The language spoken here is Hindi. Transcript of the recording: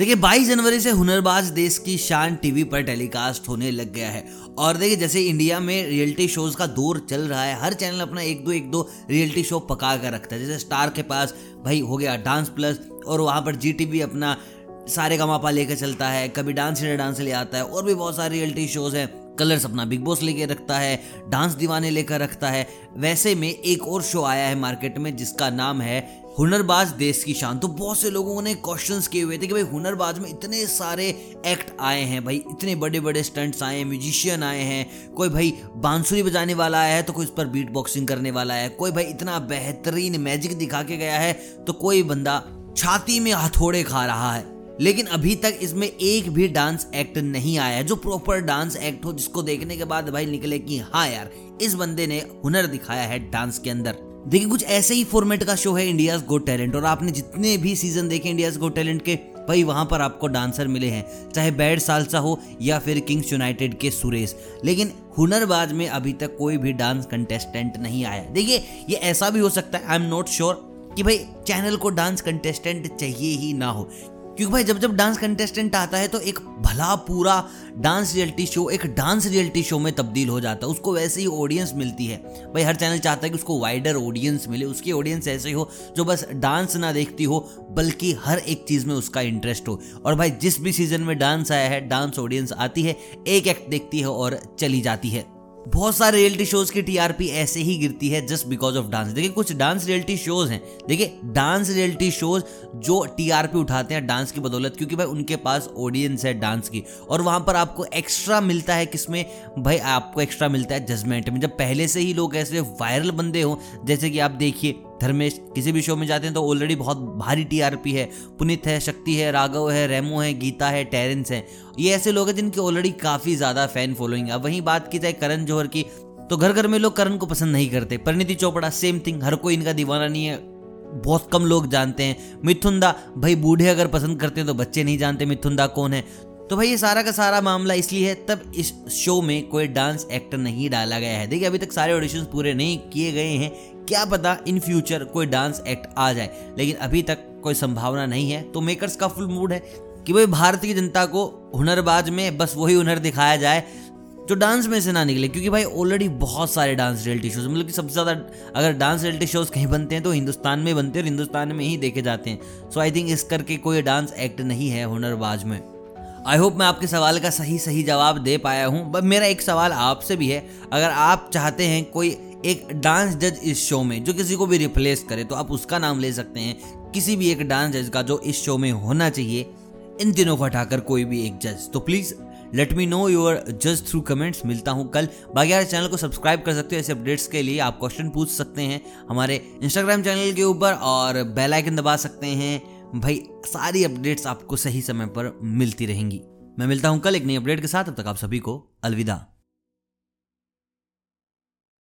देखिए 22 जनवरी से हुनरबाज देश की शान टीवी पर टेलीकास्ट होने लग गया है। और देखिए, जैसे इंडिया में रियलिटी शोज़ का दौर चल रहा है, हर चैनल अपना एक दो एक दो रियलिटी शो पका कर रखता है। जैसे स्टार के पास भाई हो गया डांस प्लस, और वहाँ पर जी टी अपना सारे का मापा लेकर चलता है, कभी डांस इंडिया डांस ले आता है, और भी बहुत सारे रियलिटी शोज़ हैं। कलर्स अपना बिग बॉस लेके रखता है, डांस दीवाने लेकर रखता है। वैसे में एक और शो आया है मार्केट में, जिसका नाम है हुनरबाज देश की शान। तो बहुत से लोगों ने क्वेश्चंस किए हुए थे कि भाई हुनरबाज में इतने सारे एक्ट आए हैं, भाई इतने बड़े बड़े स्टंट्स आए हैं म्यूजिशियन आए हैं। कोई भाई बांसुरी बजाने वाला आया है तो कोई उस पर बीट बॉक्सिंग करने वाला है। कोई भाई इतना बेहतरीन मैजिक दिखा के गया है तो कोई बंदा छाती में हथौड़े खा रहा है। लेकिन अभी तक इसमें एक भी डांस एक्ट नहीं आया है। जो प्रॉपर डांस एक्ट हो, जिसको देखने के बाद भाई निकले कि हाँ यार, इस बंदे ने हुनर दिखाया है डांस के अंदर। देखिए, कुछ ऐसे ही फॉर्मेट का शो है इंडियाज गो टैलेंट और आपने जितने भी सीज़न देखे इंडियाज गो टैलेंट के, भाई वहाँ पर आपको डांसर मिले हैं, चाहे बैड सालसा हो या फिर किंग्स यूनाइटेड के सुरेश। लेकिन हुनरबाज में अभी तक कोई भी डांस कंटेस्टेंट नहीं आया। देखिए, ये ऐसा भी हो सकता है आई एम नॉट श्योर कि भाई चैनल को डांस कंटेस्टेंट चाहिए ही ना हो। क्योंकि भाई जब जब डांस कंटेस्टेंट आता है तो एक भला पूरा डांस रियलिटी शो एक डांस रियलिटी शो में तब्दील हो जाता है। उसको वैसे ही ऑडियंस मिलती है। भाई हर चैनल चाहता है कि उसको वाइडर ऑडियंस मिले। उसकी ऑडियंस ऐसे हो जो बस डांस ना देखती हो, बल्कि हर एक चीज़ में उसका इंटरेस्ट हो। और भाई जिस भी सीज़न में डांस आया है डांस ऑडियंस आती है, एक एक्ट देखती है और चली जाती है। बहुत सारे रियलिटी शोज़ की टीआरपी ऐसे ही गिरती है जस्ट बिकॉज़ ऑफ़ डांस देखिए, कुछ डांस रियलिटी शोज़ हैं। देखिए डांस रियलिटी शोज़ जो टीआरपी उठाते हैं डांस की बदौलत, क्योंकि भाई उनके पास ऑडियंस है डांस की। और वहाँ पर आपको एक्स्ट्रा मिलता है किसमें? भाई आपको एक्स्ट्रा मिलता है जजमेंट में जब पहले से ही लोग ऐसे वायरल बंदे हो, जैसे कि आप देखिए धर्मेश, किसी भी शो में जाते हैं तो ऑलरेडी बहुत भारी टीआरपी है। पुनित है, शक्ति है, राघव है, रेमो है, गीता है, टेरेंस है। ये ऐसे लोग हैं जिनकी ऑलरेडी काफ़ी ज़्यादा फ़ैन फॉलोइंग है। वहीं बात की जाए करण जौहर की तो घर घर में लोग करण को पसंद नहीं करते। परिणीति चोपड़ा सेम थिंग हर कोई इनका दीवाना नहीं है। बहुत कम लोग जानते हैं। मिथुंदा भाई बूढ़े अगर पसंद करते हैं तो बच्चे नहीं जानते मिथुंदा कौन है। तो भाई ये सारा का सारा मामला इसलिए है, तब इस शो में कोई डांस एक्टर नहीं डाला गया है। देखिए, अभी तक सारे ऑडिशन पूरे नहीं किए गए हैं। क्या पता इन फ्यूचर कोई डांस एक्ट आ जाए, लेकिन अभी तक कोई संभावना नहीं है। तो मेकर्स का फुल मूड है कि भाई भारतीय जनता को हुनरबाज में बस वही हुनर दिखाया जाए जो डांस में से ना निकले, क्योंकि भाई ऑलरेडी बहुत सारे डांस रियलिटी शोज़ मतलब कि सबसे ज़्यादा अगर डांस रियलिटी शोज़ कहीं बनते हैं तो हिंदुस्तान में बनते हैं और हिंदुस्तान में ही देखे जाते हैं। सो आई थिंक इस करके कोई डांस एक्ट नहीं है हुनरबाज में। आई होप मैं आपके सवाल का सही सही जवाब दे पाया हूँ। मेरा एक सवाल आपसे भी है। अगर आप चाहते हैं कोई एक डांस जज इस शो में, जो किसी को भी रिप्लेस करे तो आप उसका नाम ले सकते हैं। किसी भी एक डांस जज का जो इस शो में होना चाहिए, इन तीनों को हटाकर कोई भी एक जज। तो please let me know your जज थ्रू कमेंट्स मिलता हूँ कल। बाकी यार चैनल को सब्सक्राइब कर सकते हो ऐसे अपडेट्स के लिए। आप क्वेश्चन पूछ सकते हैं हमारे इंस्टाग्राम चैनल के ऊपर और बेल आइकन दबा सकते हैं। भाई, सारी अपडेट्स आपको सही समय पर मिलती रहेंगी। मैं मिलता हूँ कल एक नई अपडेट के साथ। अब तक आप सभी को अलविदा।